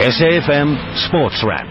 SAFM Sports Wrap.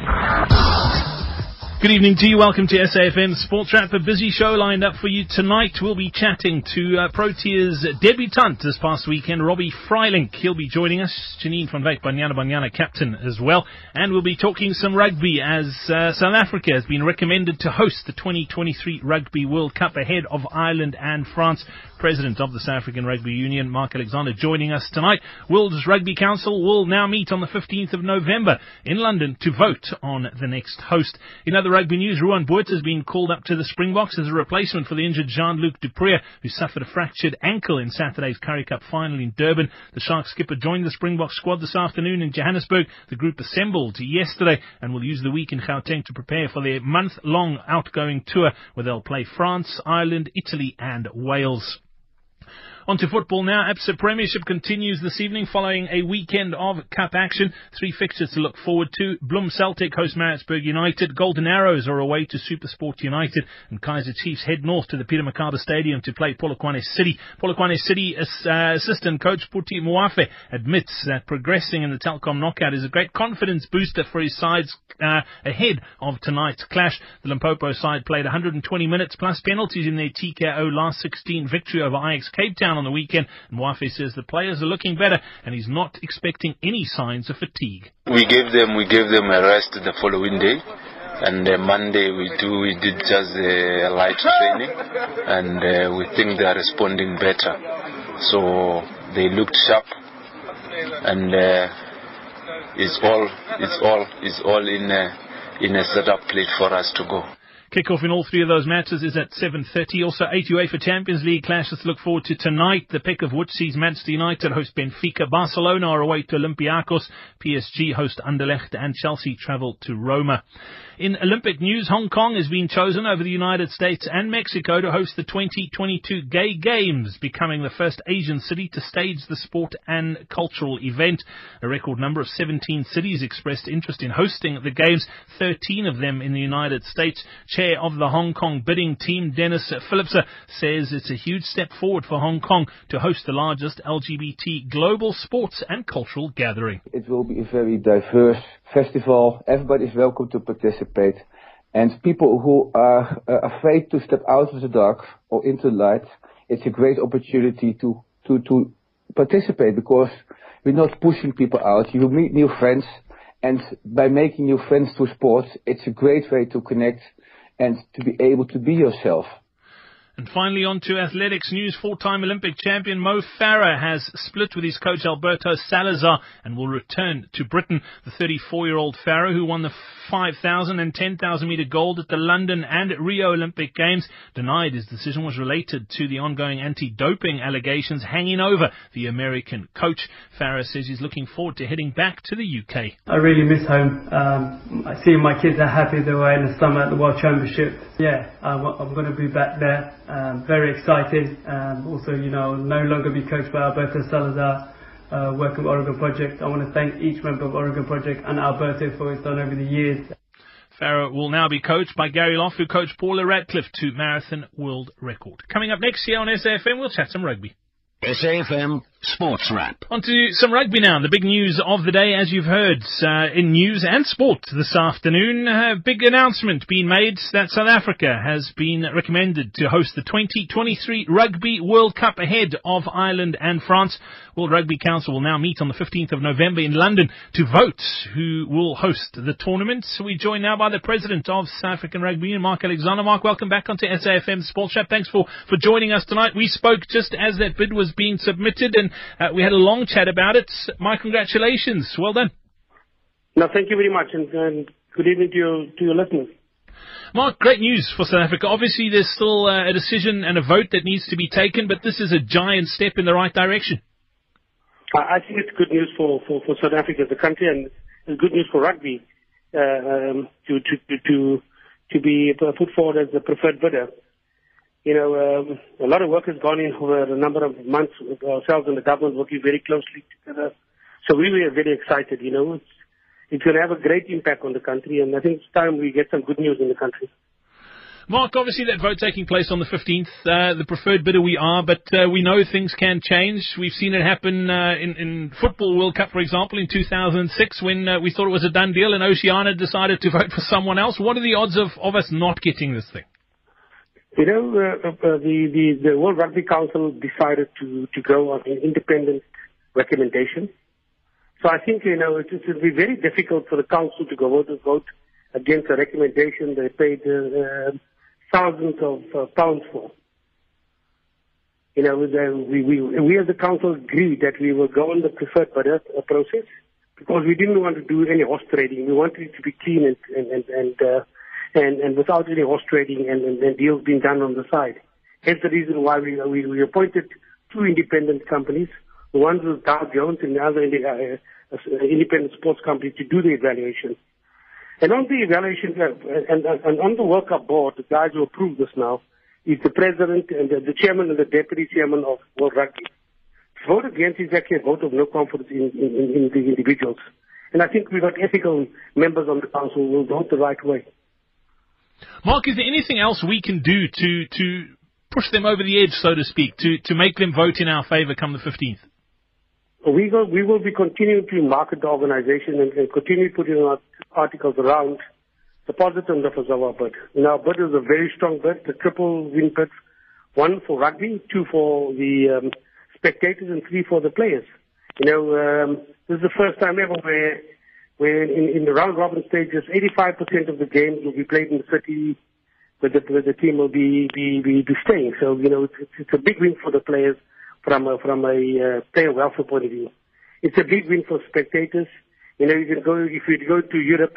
Good evening to you. Welcome to SAFM Sports Wrap. A busy show lined up for you tonight. We'll be chatting to uh, Proteas debutant this past weekend, Robbie Frylinck. He'll be joining us. Janine van Wyk, Banyana Banyana captain as well. And we'll be talking some rugby as uh, South Africa has been recommended to host the 2023 Rugby World Cup ahead of Ireland and France. President of the South African Rugby Union, Mark Alexander, joining us tonight. World's Rugby Council will now meet on the 15th of November in London to vote on the next host. In other rugby news, Ruan Botha has been called up to the Springboks as a replacement for the injured Jean-Luc du Preez, who suffered a fractured ankle in Saturday's Currie Cup final in Durban. The Sharks skipper joined the Springbok squad this afternoon in Johannesburg. The group assembled yesterday and will use the week in Gauteng to prepare for their month-long outgoing tour where they'll play France, Ireland, Italy and Wales. On to football now. Absa Premiership continues this evening following a weekend of cup action. Three fixtures to look forward to. Bloem Celtic host Maritzburg United. Golden Arrows are away to Supersport United. And Kaizer Chiefs head north to the Peter Mokaba Stadium to play Polokwane City. Polokwane City uh, assistant coach Puti Moafe admits that progressing in the Telkom knockout is a great confidence booster for his sides uh, ahead of tonight's clash. The Limpopo side played 120 minutes plus penalties in their TKO last 16 victory over Ajax Cape Town on the weekend. Wafe says the players are looking better and he's not expecting any signs of fatigue. We gave them we gave them a rest the following day. And uh, Monday we do we did just uh, a light training, and uh, we think they are responding better. So they looked sharp, and uh, it's all it's all it's all in a, in a setup plate for us to go. Kickoff in all three of those matches is at 7.30. Also, eight UEFA Champions League clashes to look forward to tonight. The pick of which sees Manchester United host Benfica. Barcelona are away to Olympiacos. PSG host Anderlecht and Chelsea travel to Roma. In Olympic news, Hong Kong has been chosen over the United States and Mexico to host the 2022 Gay Games, becoming the first Asian city to stage the sport and cultural event. A record number of 17 cities expressed interest in hosting the Games, 13 of them in the United States. Chair of the Hong Kong bidding team, Dennis Phillips, says it's a huge step forward for Hong Kong to host the largest LGBT global sports and cultural gathering. It will be a very diverse festival. Everybody is welcome to participate. And people who are uh, afraid to step out of the dark or into the light, it's a great opportunity to, to, to participate because we're not pushing people out. You meet new friends and by making new friends through sports, it's a great way to connect and to be able to be yourself. And finally, on to athletics news. Four-time Olympic champion Mo Farah has split with his coach Alberto Salazar and will return to Britain. The 34-year-old Farah, who won the 5,000 and 10,000 meter gold at the London and Rio Olympic Games, denied his decision was related to the ongoing anti-doping allegations hanging over the American coach. Farah says he's looking forward to heading back to the UK. I really miss home. Um, I see my kids are happy they were in the summer at the World Championship. Yeah, I'm, I'm going to be back there. Um, very excited. Um, also, you know, no longer be coached by Alberto Salazar. Uh, working with Oregon Project. I want to thank each member of Oregon Project and Alberto for what he's done over the years. Farah will now be coached by Gary Lough, who coached Paula Radcliffe to marathon world record. Coming up next year on SAFM, we'll chat some rugby. SAFM Sports Wrap. On to some rugby now. The big news of the day, as you've heard, uh, in news and sport this afternoon. A big announcement being made that South Africa has been recommended to host the 2023 Rugby World Cup ahead of Ireland and France. World Rugby Council will now meet on the 15th of November in London to vote who will host the tournament. We join now by the president of South African Rugby Union, Mark Alexander. Mark, welcome back onto SAFM Sports Wrap. Thanks for, for joining us tonight. We spoke just as that bid was being submitted and uh, we had a long chat about it. My congratulations. Well done. No, thank you very much and, and good evening to your, to your listeners. Mark, great news for South Africa. Obviously, there's still uh, a decision and a vote that needs to be taken, but this is a giant step in the right direction. I think it's good news for, for, for South Africa as a country, and it's good news for rugby uh, um, to, to, to, to be put forward as the preferred bidder. You know, um, a lot of work has gone in over a number of months with ourselves and the government working very closely together. So we were very excited, you know. It's, it's going to have a great impact on the country, and I think it's time we get some good news in the country. Mark, obviously that vote taking place on the 15th, uh, the preferred bidder we are, but uh, we know things can change. We've seen it happen uh, in, in Football World Cup, for example, in 2006 when uh, we thought it was a done deal and Oceania decided to vote for someone else. What are the odds of, of us not getting this thing? You know, uh, uh, the, the, the World Rugby Council decided to, to go on an independent recommendation. So I think, you know, it, will be very difficult for the council to go out and vote against a recommendation they paid uh, thousands of uh, pounds for. You know, we, we, we as the council agreed that we will go on the preferred uh, process because we didn't want to do any horse trading. We wanted it to be clean and, and, and, and, uh, and, and without any horse trading and, and, and deals being done on the side. Hence the reason why we, we, we appointed two independent companies. One was Dow Jones and the other uh, uh, independent sports company to do the evaluation. And on the evaluation, uh, and, and on the World Cup board, the guys who approve this now, is the president and the, the chairman and the deputy chairman of World Rugby. To vote against is actually a vote of no confidence in, in, in the individuals. And I think we've got ethical members on the council who will vote the right way. Mark, is there anything else we can do to, to push them over the edge, so to speak, to, to make them vote in our favour come the 15th? We will, we will be continuing to market the organization and, and continue putting articles around the positiveness of our bid. Our bid is a very strong bid, the triple win bid, one for rugby, two for the um, spectators, and three for the players. You know, um, this is the first time ever where, where in, in the round robin stages, 85% of the games will be played in the city where the, where the team will be, be, be, be staying. So, you know, it's, it's a big win for the players from a, from a uh, player welfare point of view. It's a big win for spectators. You know, you can go, if you go to Europe,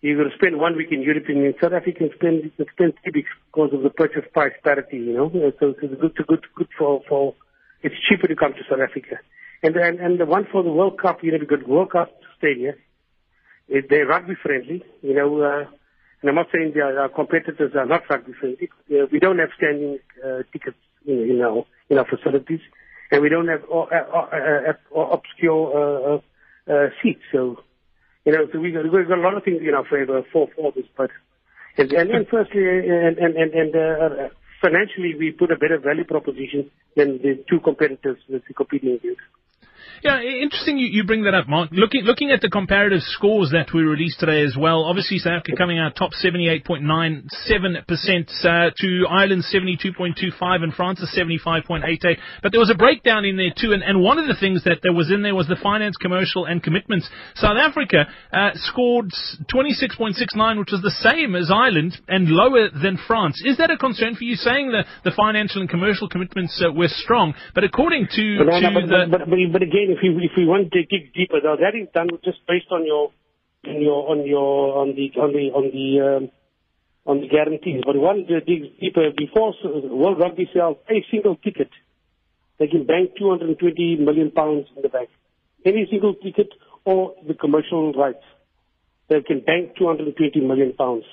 you're going to spend one week in Europe and in South Africa you spend, you spend three weeks because of the purchase price parity, you know. So it's good to good, good for, for, it's cheaper to come to South Africa. And, and, and the one for the World Cup, you know, because World Cup Stadium, they're rugby friendly, you know, uh, and I'm not saying our, our competitors are not rugby friendly. Uh, we don't have standing uh, tickets in, in our in our facilities, and we don't have uh, uh, uh, obscure seats. So, you know, so we got, we've got a lot of things in our favor for for this. But and and, and firstly, and and and, and financially, we put a better value proposition than the two competitors that we're competing against. Yeah, interesting you, you bring that up, Mark. Looking looking at the comparative scores that we released today as well, obviously South Africa coming out top 78.97% uh, to Ireland 72.25 and France 75.88. But there was a breakdown in there too, and, and one of the things that there was in there was the finance, commercial, and commitments. South Africa uh, scored 26.69, which was the same as Ireland and lower than France. Is that a concern for you, saying that the financial and commercial commitments uh, were strong? But according to, but, to no, but, the... But, but, but again, if we if we want to dig deeper, now that is done just based on your on your on your on the on the on the um, on the guarantees. But one dig deeper before World Rugby sells a single ticket, they can bank 220 million pounds in the bank. Any single ticket or the commercial rights, they can bank 220 million pounds.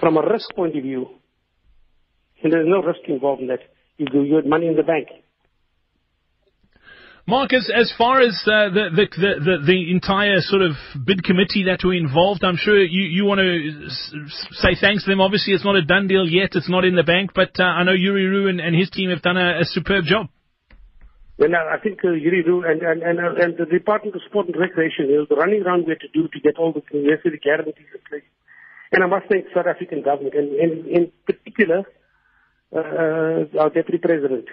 From a risk point of view, and there's no risk involved in that. You, you have money in the bank. Marcus, as far as uh, the, the, the, the entire sort of bid committee that were involved, I'm sure you, you want to say thanks to them. Obviously, it's not a done deal yet. It's not in the bank, but uh, I know Jurie Roux and, and his team have done a, a superb job. Well, I think uh, Jurie Roux and, and, and, uh, and the Department of Sport and Recreation is the running around where to do to get all the necessary guarantees in place. And I must thank South African government, and, and in particular, uh, our Deputy President,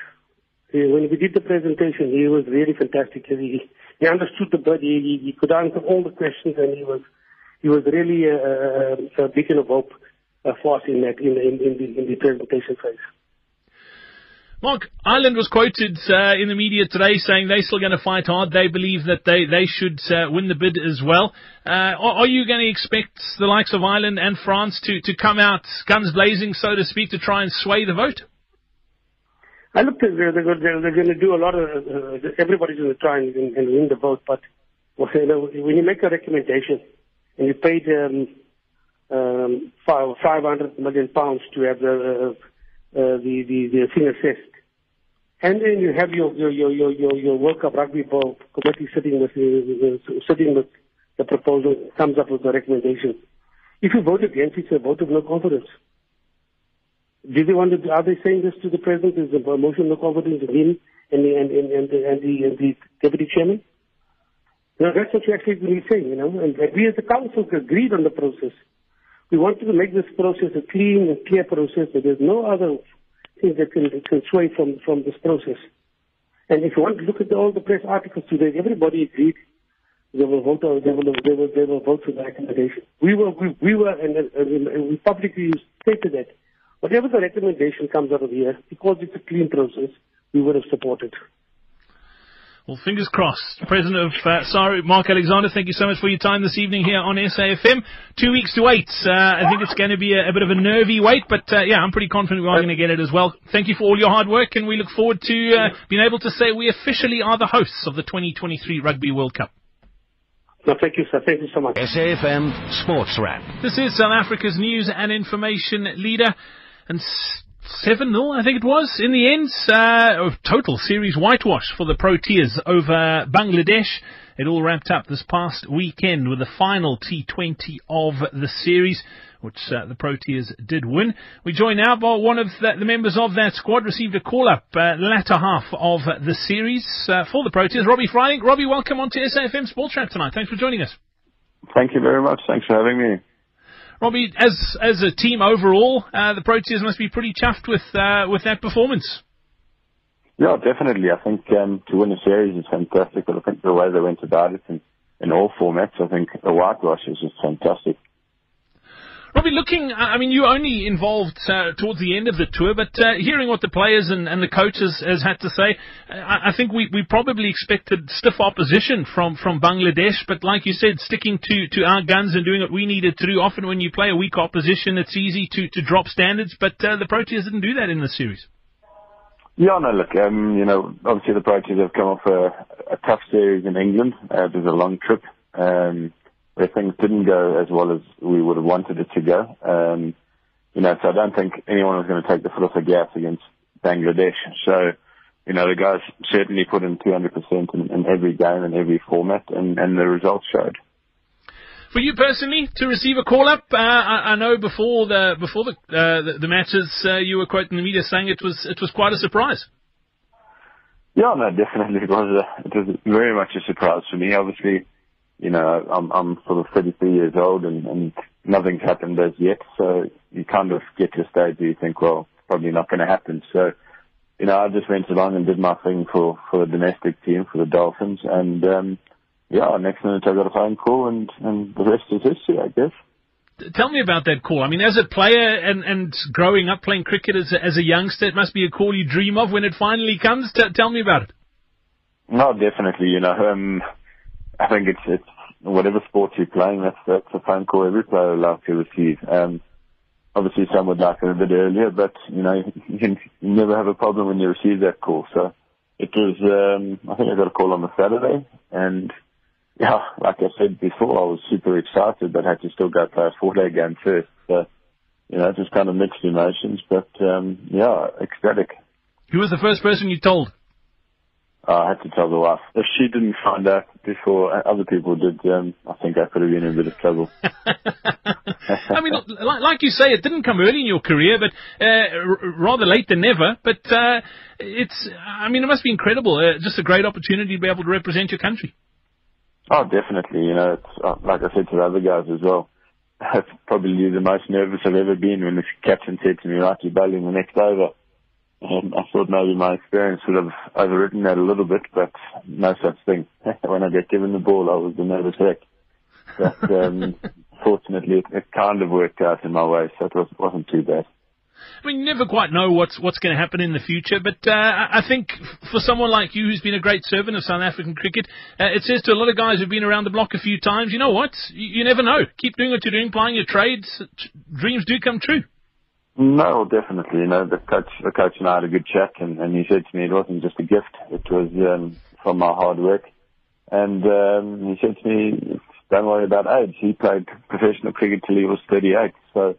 when we did the presentation, he was really fantastic. He, he understood the body. He, he could answer all the questions, and he was he was really a, a, a beacon of hope uh, for us in that in, in, in, the, in the presentation phase. Mark, Ireland was quoted uh, in the media today saying they're still going to fight hard. They believe that they, they should uh, win the bid as well. Uh, are, are, you going to expect the likes of Ireland and France to, to come out guns blazing, so to speak, to try and sway the vote? I look at they're, they're, they're going to do a lot of, uh, everybody's going to try and, and, win the vote, but well, you know, when you make a recommendation and you paid um, um, 500 million pounds to have the, uh, uh, the, the, the thing assessed, and then you have your, your, your, your, your, World Cup Rugby Board committee sitting with, uh, sitting with the proposal, comes up with the recommendation. If you vote against, it, it's a vote of no confidence. Do they want to, are they saying this to the president? Is a motion no confidence in him and the, and, and, and, the, and, the, and the deputy chairman? No, that's what you're actually really saying, you know. And, we as a council agreed on the process. We wanted to make this process a clean and clear process. There's no other thing that can, that can sway from, from this process. And if you want to look at all the press articles today, everybody agreed they will vote. They will. They will. They will vote for the recommendation. We were. We, we were, and, and we publicly stated that whatever the recommendation comes out of here, because it's a clean process, we would have supported. Well, fingers crossed. President of uh, SARU, Mark Alexander, thank you so much for your time this evening here on SAFM. Two weeks to wait. Uh, I think it's going to be a, a, bit of a nervy wait, but uh, yeah, I'm pretty confident we are going to get it as well. Thank you for all your hard work, and we look forward to uh, being able to say we officially are the hosts of the 2023 Rugby World Cup. No, thank you, sir. Thank you so much. SAFM Sports Wrap. This is South Africa's news and information leader. And 7 0, I think it was, in the end. Uh, total series whitewash for the Proteas over Bangladesh. It all wrapped up this past weekend with the final T20 of the series, which uh, the Proteas did win. We join now by one of the, the, members of that squad, received a call up uh, latter half of the series uh, for the Proteas, Robbie Frylinck. Robbie, welcome on to SAFM Sports Wrap tonight. Thanks for joining us. Thank you very much. Thanks for having me. Robbie, as as a team overall, uh, the Proteas must be pretty chuffed with uh, with that performance. Yeah, definitely. I think um, to win a series is fantastic. But I think the way they went about it in, in all formats, I think the whitewash is just fantastic. Robbie, looking, I mean, you only involved uh, towards the end of the tour, but uh, hearing what the players and, and the coaches has had to say, I, I, think we, we probably expected stiff opposition from, from Bangladesh, but like you said, sticking to, to our guns and doing what we needed to do. Often when you play a weak opposition, it's easy to, to drop standards, but uh, the Proteas didn't do that in the series. Yeah, no, look, um, you know, obviously the Proteas have come off a, a tough series in England. Uh, a long trip. Um, where things didn't go as well as we would have wanted it to go. Um, you know, so I don't think anyone was going to take the foot off the gas against Bangladesh. So, you know, the guys certainly put in 200% in, in every game and every format, and, and the results showed. For you personally, to receive a call up, uh, I, I, know before the before the uh, the, the, matches, uh, you were quoting the media saying it was it was quite a surprise. Yeah, no, definitely it was. A, it was very much a surprise for me. Obviously, you know, I'm, I'm sort of 33 years old and, and nothing's happened as yet. So you kind of get to a stage where you think, well, it's probably not going to happen. So, you know, I just went along and did my thing for, for the domestic team, for the Dolphins. And, um, yeah, next minute I got a phone call and, and the rest is history, I guess. Tell me about that call. I mean, as a player and, and growing up playing cricket as a, as a youngster, it must be a call you dream of when it finally comes. T- tell me about it. No, definitely. You know, um, I think it's it's whatever sport you're playing, that's that's a phone call every player would like to receive. Um, obviously, some would like it a bit earlier, but you know you, can, you never have a problem when you receive that call. So it was. Um, I think I got a call on the Saturday, and yeah, like I said before, I was super excited, but had to still go play a four-day game first. So you know, just kind of mixed emotions, but um, yeah, ecstatic. Who was the first person you told? I had to tell the wife. If she didn't find out before other people did, um, I think I could have been in a bit of trouble. I mean, like, like, you say, it didn't come early in your career, but uh, r- rather late than never. But uh, it's, I mean, it must be incredible. Uh, just a great opportunity to be able to represent your country. Oh, definitely. You know, it's, uh, like I said to the other guys as well. That's probably the most nervous I've ever been when the captain said to me, right, you're bowling the next over. Um, I thought maybe my experience would have overwritten that a little bit, but no such thing. when I got given the ball, I was the nervous wreck. But um, fortunately, it, it, kind of worked out in my way, so it was, wasn't too bad. I mean, you never quite know what's what's going to happen in the future, but uh, I think for someone like you who's been a great servant of South African cricket, uh, it says to a lot of guys who've been around the block a few times, you know what? You, you never know. Keep doing what you're doing, plying your trades. Dreams do come true. No, definitely. You know, the coach, the coach and I had a good chat, and, and he said to me it wasn't just a gift; it was um, from my hard work. And um, he said to me, "Don't worry about age." He played professional cricket till he was 38, so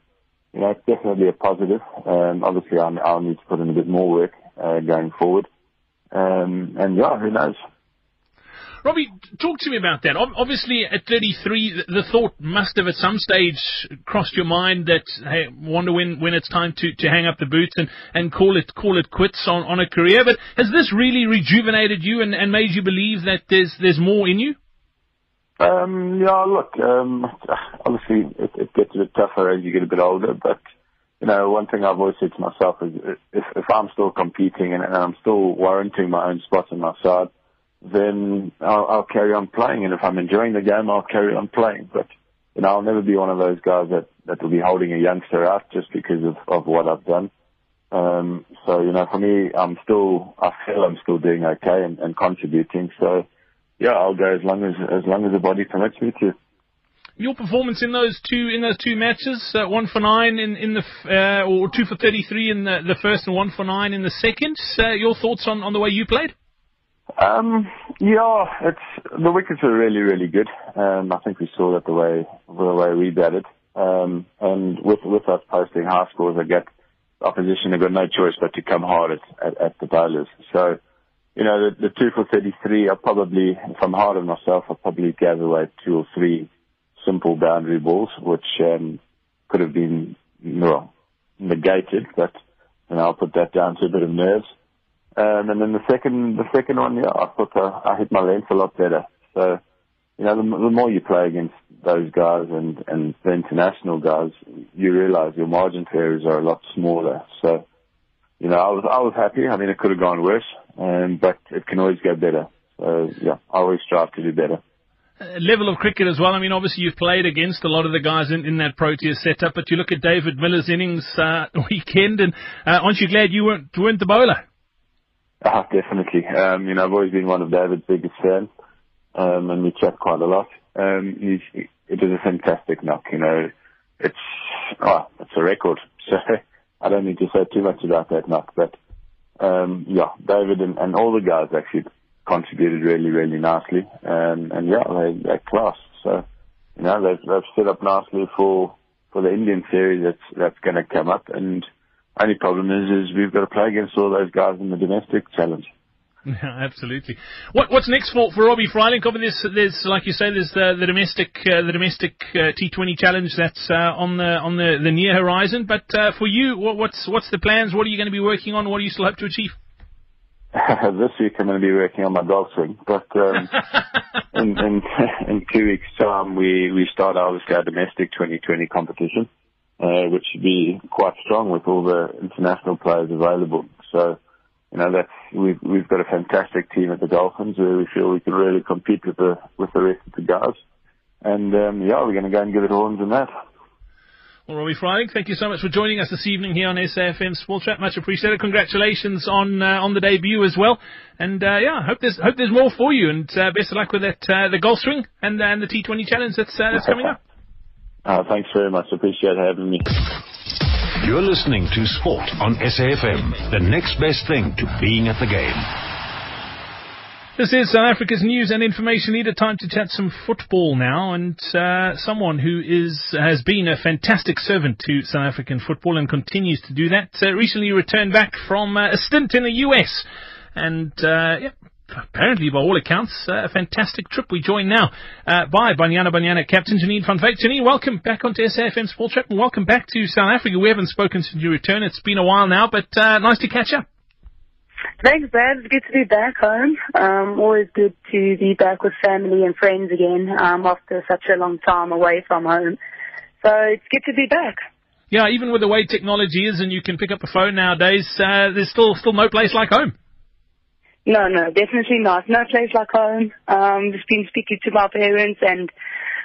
you know, it's definitely a positive. Um, obviously, I'll, I'll need to put in a bit more work uh, going forward. Um, and yeah, who knows? Robbie, talk to me about that. Obviously, at 33, the thought must have at some stage crossed your mind that, hey, wonder when, when it's time to, to hang up the boots and, and call it call it quits on, on a career. But has this really rejuvenated you and, and made you believe that there's there's more in you? Um, yeah, look, um, obviously it, it gets a bit tougher as you get a bit older, but you know, one thing I've always said to myself is if, if I'm still competing and, and I'm still warranting my own spot on my side, then I'll, I'll carry on playing. And if I'm enjoying the game, I'll carry on playing. But, you know, I'll never be one of those guys that, that will be holding a youngster out just because of, of what I've done. Um, so, you know, for me, I'm still, I feel I'm still doing okay and, and contributing. So, yeah, I'll go as long as, as long as the body permits me to your performance in those two in those two matches, uh, one for nine in in the uh, or two for thirty three in the, the first and one for nine in the second. Uh, your thoughts on, on the way you played? Um, yeah, it's the wickets were really really good. Um, I think we saw that the way the way we batted, um, and with with us posting high scores, I get opposition have got no choice but to come hard at at, at the bowlers. So. You know, the, the two for 33, I probably, if I'm hard on myself, I probably gave away two or three simple boundary balls, which um, could have been well negated, but you know, I'll put that down to a bit of nerves. Um, and then the second, the second one, yeah, I thought I, I hit my length a lot better. So, you know, the, the more you play against those guys and and the international guys, you realise your margin for errors are a lot smaller. So, you know, I was I was happy. I mean, it could have gone worse, um, but it can always go better. So, yeah, I always strive to do better level of cricket as well. I mean, obviously you've played against a lot of the guys in, in that Proteas setup, but you look at David Miller's innings uh, weekend, and uh, aren't you glad you weren't, weren't the bowler? Ah, definitely. Um, you know, I've always been one of David's biggest fans, um, and we chat quite a lot. Um, he's, it was a fantastic knock. You know, it's oh, it's a record. So I don't need to say too much about that knock, but um, yeah, David and, and all the guys actually contributed really, really nicely. Um, and yeah, they, they're class. So, you know, they've, they've set up nicely for, for the Indian series that's, that's going to come up. And only problem is, is we've got to play against all those guys in the domestic challenge. Yeah, absolutely. What what's next for for Robbie? I there's there's like you say there's the the domestic uh, the domestic uh, T20 challenge that's uh, on the on the, the near horizon. But uh, for you, what, what's what's the plans? What are you going to be working on? What do you still hope to achieve? this week I'm going to be working on my golf swing, but um, in, in, in two weeks' time we we start obviously our domestic 2020 competition, uh, which should be quite strong with all the international players available. So, you know, that's we've we've got a fantastic team at the Dolphins where we feel we can really compete with the with the rest of the guys, and um, yeah, we're going to go and give it horns in that. Well, Robbie Frylinck, thank you so much for joining us this evening here on SAFM Sport Chat. Much appreciated. Congratulations on uh, on the debut as well. And uh, yeah, hope there's hope there's more for you. And uh, best of luck with that uh, the golf swing and, and the T20 challenge that's uh, that's coming up. Uh, thanks very much. Appreciate having me. You're listening to Sport on SAFM, the next best thing to being at the game. This is South Africa's news and information leader. Time to chat some football now, and uh, someone who is has been a fantastic servant to South African football and continues to do that. Uh, recently returned back from uh, a stint in the US, and uh, yeah, apparently, by all accounts, uh, a fantastic trip. We join now uh, by Banyana Banyana captain Janine van. Janine, welcome back onto SAFM Sports Wrap and welcome back to South Africa. We haven't spoken since your return. It's been a while now, but uh, nice to catch up. Thanks, Brad. It's good to be back home. Um, always good to be back with family and friends again um, after such a long time away from home. So it's good to be back. Yeah, even with the way technology is and you can pick up a phone nowadays, uh, there's still still no place like home. No, no, definitely not. No place like home. Um, just been speaking to my parents and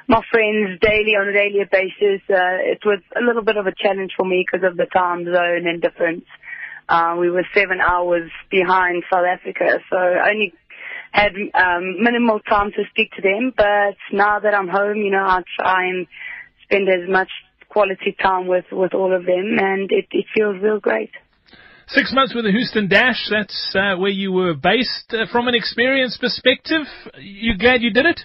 my friends daily on a daily basis. Uh, it was a little bit of a challenge for me because of the time zone and difference. Uh, we were seven hours behind South Africa, so only had um, minimal time to speak to them. But now that I'm home, you know, I try and spend as much quality time with, with all of them, and it, it feels real great. Six months with the Houston Dash, that's uh, where you were based. Uh, from an experience perspective, you glad you did it?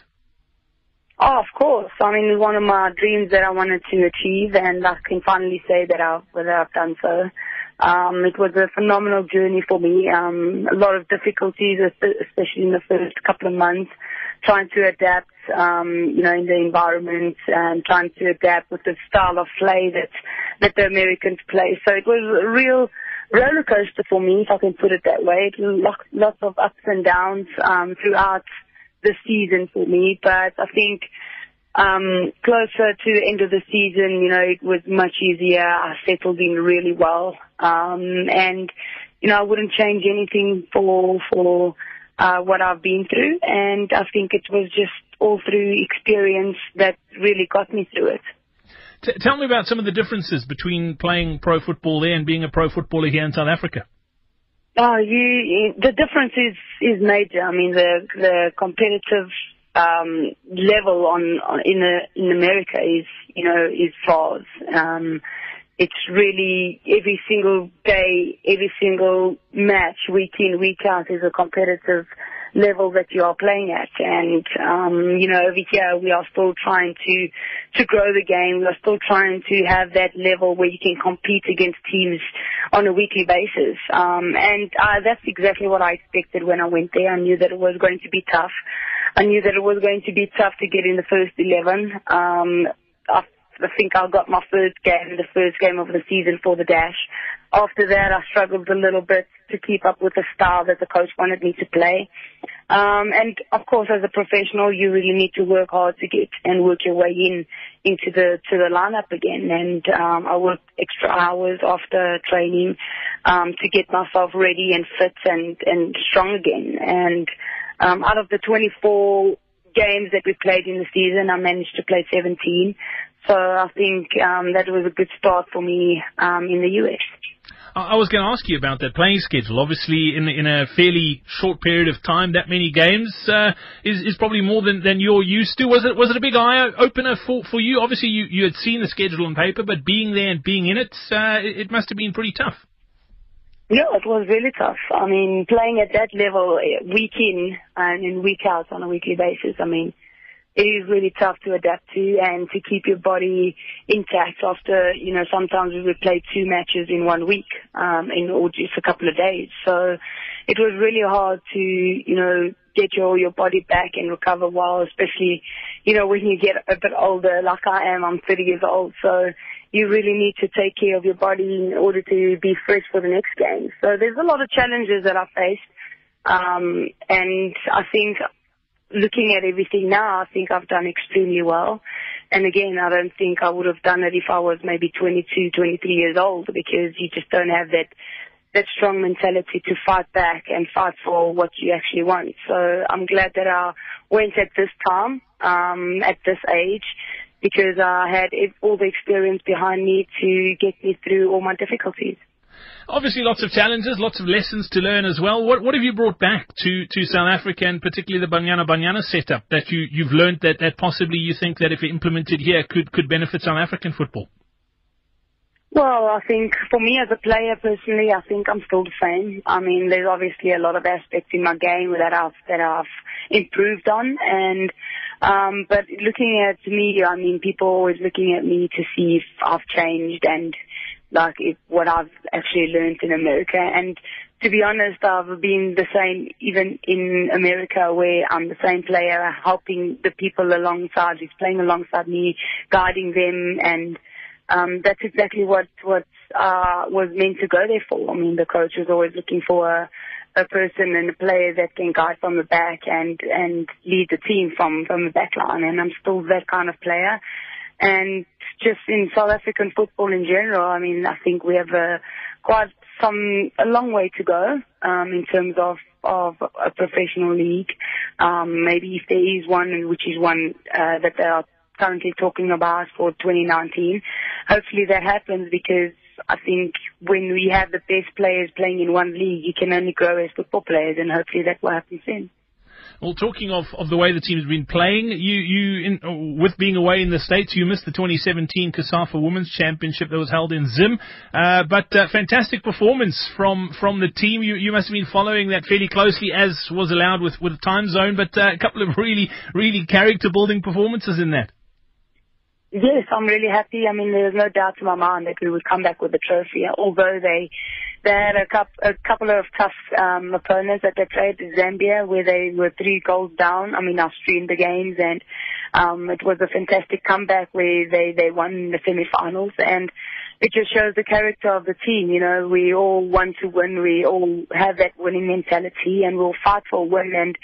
Oh, of course. I mean, one of my dreams that I wanted to achieve, and I can finally say that I've, that I've done so. Um, it was a phenomenal journey for me. Um, a lot of difficulties, especially in the first couple of months. trying to adapt, um, you know, in the environment and trying to adapt with the style of play that that the Americans play. So it was a real roller coaster for me, if I can put it that way. Lots, lots of ups and downs um, throughout the season for me, but I think um, closer to the end of the season, you know, it was much easier. I settled in really well, um, and you know, I wouldn't change anything for for uh, what I've been through, and I think it was just all through experience that really got me through it. T- tell me about some of the differences between playing pro football there and being a pro footballer here in South Africa. Oh, you, the difference is is major. I mean, the the competitive um, level on, on in a, in America is you know is far. Um, it's really every single day, every single match, week in, week out is a competitive level that you are playing at. And, um, you know, over here we are still trying to, to grow the game. We are still trying to have that level where you can compete against teams on a weekly basis. Um, and, uh, that's exactly what I expected when I went there. I knew that it was going to be tough. I knew that it was going to be tough to get in the first 11. Um, I I think I got my first game, the first game of the season for the Dash. After that, I struggled a little bit to keep up with the style that the coach wanted me to play. Um, and of course, as a professional, you really need to work hard to get and work your way in into the to the lineup again. And um, I worked extra hours after training um, to get myself ready and fit and and strong again. And um, out of the 24 games that we played in the season, I managed to play 17. So I think um, that was a good start for me um, in the US. I was going to ask you about that playing schedule. Obviously, in in a fairly short period of time, that many games uh, is is probably more than, than you're used to. Was it was it a big eye opener for, for you? Obviously, you, you had seen the schedule on paper, but being there and being in it, uh, it, it must have been pretty tough. Yeah, it was really tough. I mean, playing at that level, uh, week in and in week out on a weekly basis. I mean, it is really tough to adapt to and to keep your body intact after, you know, sometimes we would play two matches in one week, um, in or just a couple of days. So it was really hard to, you know, get your, your body back and recover well, especially, you know, when you get a bit older, like I am, I'm 30 years old. So you really need to take care of your body in order to be fresh for the next game. So there's a lot of challenges that I faced. Um, and I think looking at everything now, I think I've done extremely well. And again, I don't think I would have done it if I was maybe 22, 23 years old because you just don't have that that strong mentality to fight back and fight for what you actually want. So I'm glad that I went at this time, um, at this age, because I had all the experience behind me to get me through all my difficulties. Obviously, lots of challenges, lots of lessons to learn as well. What, what have you brought back to, to South Africa and particularly the Banyana Banyana setup that you, you've learned that, that possibly you think that if implemented here could, could benefit South African football? Well, I think for me as a player personally, I think I'm still the same. I mean, there's obviously a lot of aspects in my game that I've that I've improved on, and um, but looking at media, I mean, people are always looking at me to see if I've changed and like if, what I've actually learned in America. And to be honest, I've been the same even in America where I'm the same player helping the people alongside, who's playing alongside me, guiding them and um, that's exactly what what uh, was meant to go there for. I mean, the coach was always looking for a, a person and a player that can guide from the back and and lead the team from from the back line. And I'm still that kind of player. And just in South African football in general, I mean, I think we have quite some a long way to go um, in terms of of a professional league. Um, maybe if there is one, which is one uh, that they are currently talking about for 2019, hopefully that happens because I think when we have the best players playing in one league, you can only grow as football players, and hopefully that will happen soon. Well, talking of, of the way the team has been playing, you you in, with being away in the states, you missed the 2017 COSAFA Women's Championship that was held in Zim. Uh, but uh, fantastic performance from from the team. You you must have been following that fairly closely, as was allowed with with time zone. But uh, a couple of really really character building performances in that. Yes, I'm really happy. I mean, there's no doubt in my mind that we would come back with the trophy, although they they had a, cup, a couple of tough um, opponents that they played. Zambia, where they were three goals down. I mean, I streamed the games, and um, it was a fantastic comeback where they they won the semi-finals, and it just shows the character of the team. You know, we all want to win. We all have that winning mentality, and we'll fight for a win. And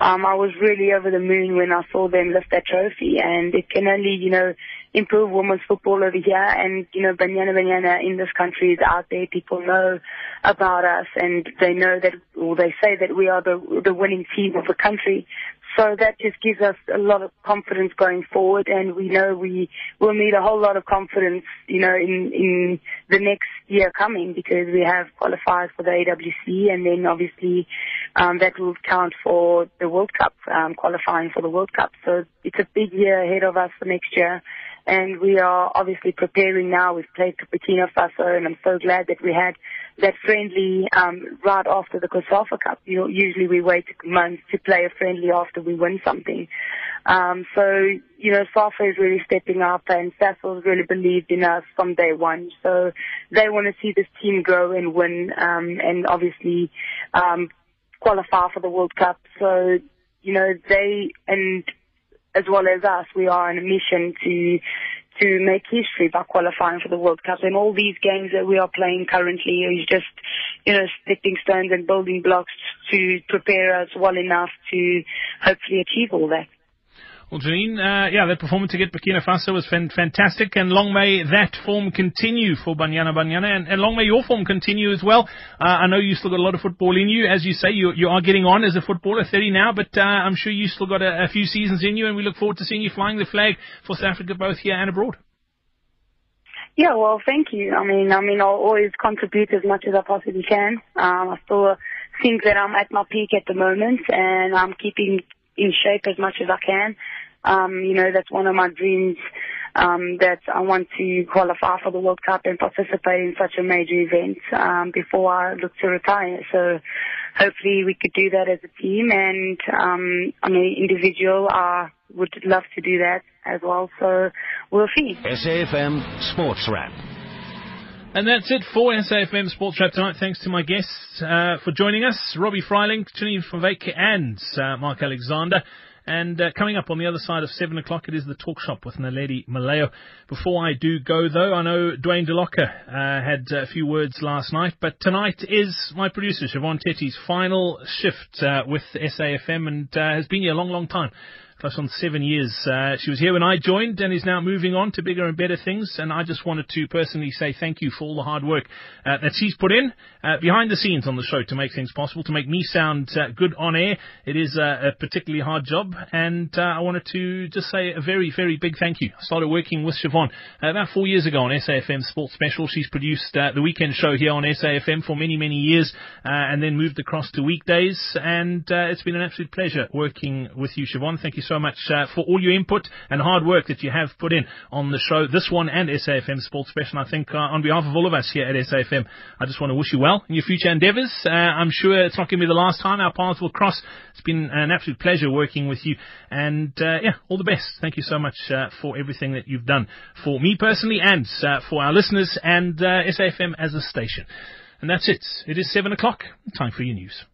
um, I was really over the moon when I saw them lift that trophy, and it can only, you know, improve women's football over here. And, you know, Banyana Banyana in this country is out there. People know about us and they know that, or they say that we are the, the winning team of the country. So that just gives us a lot of confidence going forward and we know we will need a whole lot of confidence, you know, in, in the next year coming because we have qualified for the AWC and then obviously um, that will count for the World Cup, um, qualifying for the World Cup. So it's a big year ahead of us for next year and we are obviously preparing now. We've played Burkina Faso, and I'm so glad that we had that friendly um, right after the COSAFA Cup. You know, usually we wait months to play a friendly after we win something. Um, so, you know, SAFA is really stepping up and Sasol's really believed in us from day one. So they want to see this team grow and win, um, and obviously, um, qualify for the World Cup. So, you know, they, and as well as us, we are on a mission to to make history by qualifying for the World Cup. And all these games that we are playing currently is just, you know, stepping stones and building blocks to prepare us well enough to hopefully achieve all that. Well, Janine, uh, yeah, that performance against Burkina Faso was fan- fantastic, and long may that form continue for Banyana Banyana, and, and long may your form continue as well. Uh, I know you still got a lot of football in you, as you say, you, you are getting on as a footballer, 30 now, but uh, I'm sure you still got a, a few seasons in you, and we look forward to seeing you flying the flag for South Africa both here and abroad. Yeah, well, thank you. I mean, I mean, I'll always contribute as much as I possibly can. Um, I still think that I'm at my peak at the moment, and I'm keeping in shape as much as I can. Um, you know, that's one of my dreams, um, that I want to qualify for the World Cup and participate in such a major event, um, before I look to retire. So hopefully we could do that as a team and, um, on an individual, I would love to do that as well. So we'll see. SAFM Sports Wrap. And that's it for SAFM Sports Wrap tonight. Thanks to my guests uh, for joining us, Robbie Frylinck, Janine van Wyk, and uh, Mark Alexander. And uh, coming up on the other side of 7 o'clock, it is the talk shop with Naledi Malayo. Before I do go, though, I know Dwayne DeLocca uh, had a few words last night, but tonight is my producer, Siobhan Tetty's final shift uh, with SAFM and uh, has been here a long, long time close on seven years. Uh, she was here when I joined and is now moving on to bigger and better things. And I just wanted to personally say thank you for all the hard work uh, that she's put in uh, behind the scenes on the show to make things possible, to make me sound uh, good on air. It is a particularly hard job. And uh, I wanted to just say a very, very big thank you. I started working with Siobhan uh, about four years ago on SAFM Sports Special. She's produced the weekend show here on SAFM for many, many years and then moved across to weekdays. And it's been an absolute pleasure working with you, Siobhan. Thank you so so much uh, for all your input and hard work that you have put in on the show, this one and SAFM Sports Special. I think uh, on behalf of all of us here at SAFM, I just want to wish you well in your future endeavours. Uh, I'm sure it's not going to be the last time our paths will cross. It's been an absolute pleasure working with you, and uh, yeah, all the best. Thank you so much uh, for everything that you've done for me personally and uh, for our listeners and SAFM as a station. And that's it. It is seven o'clock. Time for your news.